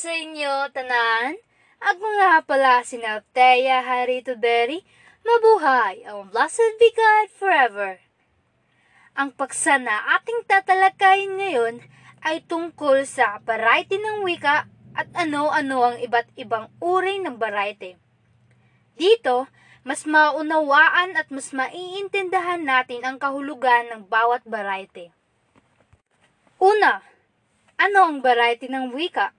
sa inyo, tanan. Ako nga pala si Naltea Harito Berry. Mabuhay ang blessed be God forever. Ang paksa na ating tatalakayin ngayon ay tungkol sa variety ng wika at ano-ano ang iba't ibang uri ng variety. Dito, mas maunawaan at mas maiintindahan natin ang kahulugan ng bawat variety. Una, ano ang variety ng wika?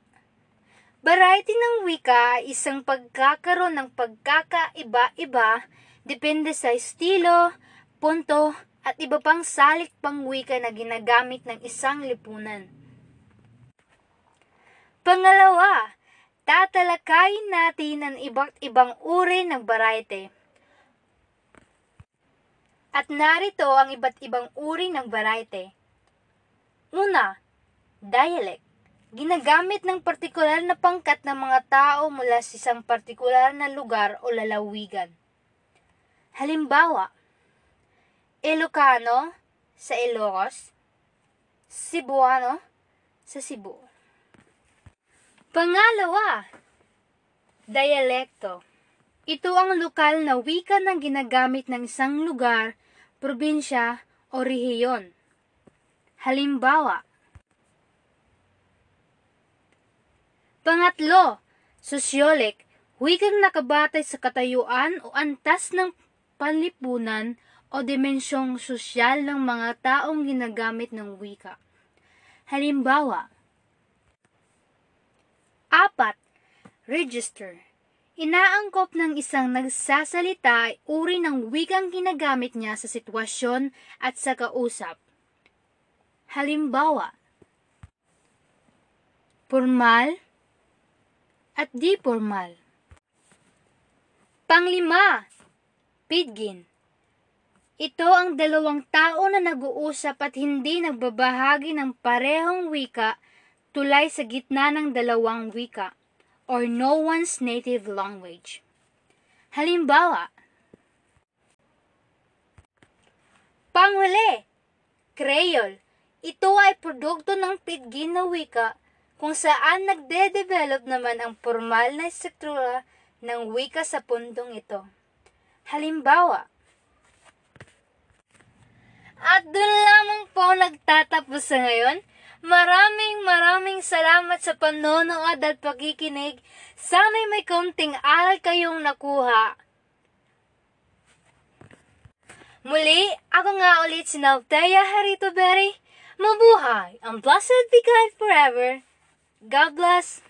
Variety ng wika isang pagkakaroon ng pagkakaiba-iba depende sa estilo, punto, at iba pang salik pang wika na ginagamit ng isang lipunan. Pangalawa, tatalakayin natin ang iba't ibang uri ng variety. At narito ang iba't ibang uri ng variety. Una, dialect. Ginagamit ng partikular na pangkat ng mga tao mula sa isang partikular na lugar o lalawigan. Halimbawa, Ilocano sa Ilocos, Cebuano sa Cebu. Pangalawa, dialekto. Ito ang lokal na wika na ginagamit ng isang lugar, probinsya o rehiyon. Halimbawa, Pangatlo, sosyolek, wikang nakabatay sa katayuan o antas ng panlipunan o dimensyong sosyal ng mga taong ginagamit ng wika. Halimbawa, apat, register. Inaangkop ng isang nagsasalita ay uri ng wikang ginagamit niya sa sitwasyon at sa kausap. Halimbawa, formal, at di formal. Panglima, pidgin. Ito ang dalawang tao na nag-uusap at hindi nagbabahagi ng parehong wika tulay sa gitna ng dalawang wika or no one's native language. Halimbawa, Panghuli, Creole. Ito ay produkto ng pidgin na wika kung saan nagde-develop naman ang formal na struktura ng wika sa puntong ito. Halimbawa, at doon lamang po nagtatapos sa ngayon. Maraming maraming salamat sa panonood at pakikinig. Sana'y may konting aral kayong nakuha. Muli, ako nga ulit si Naltea Harito Berry. Mabuhay! Ang blessed be God forever! God bless.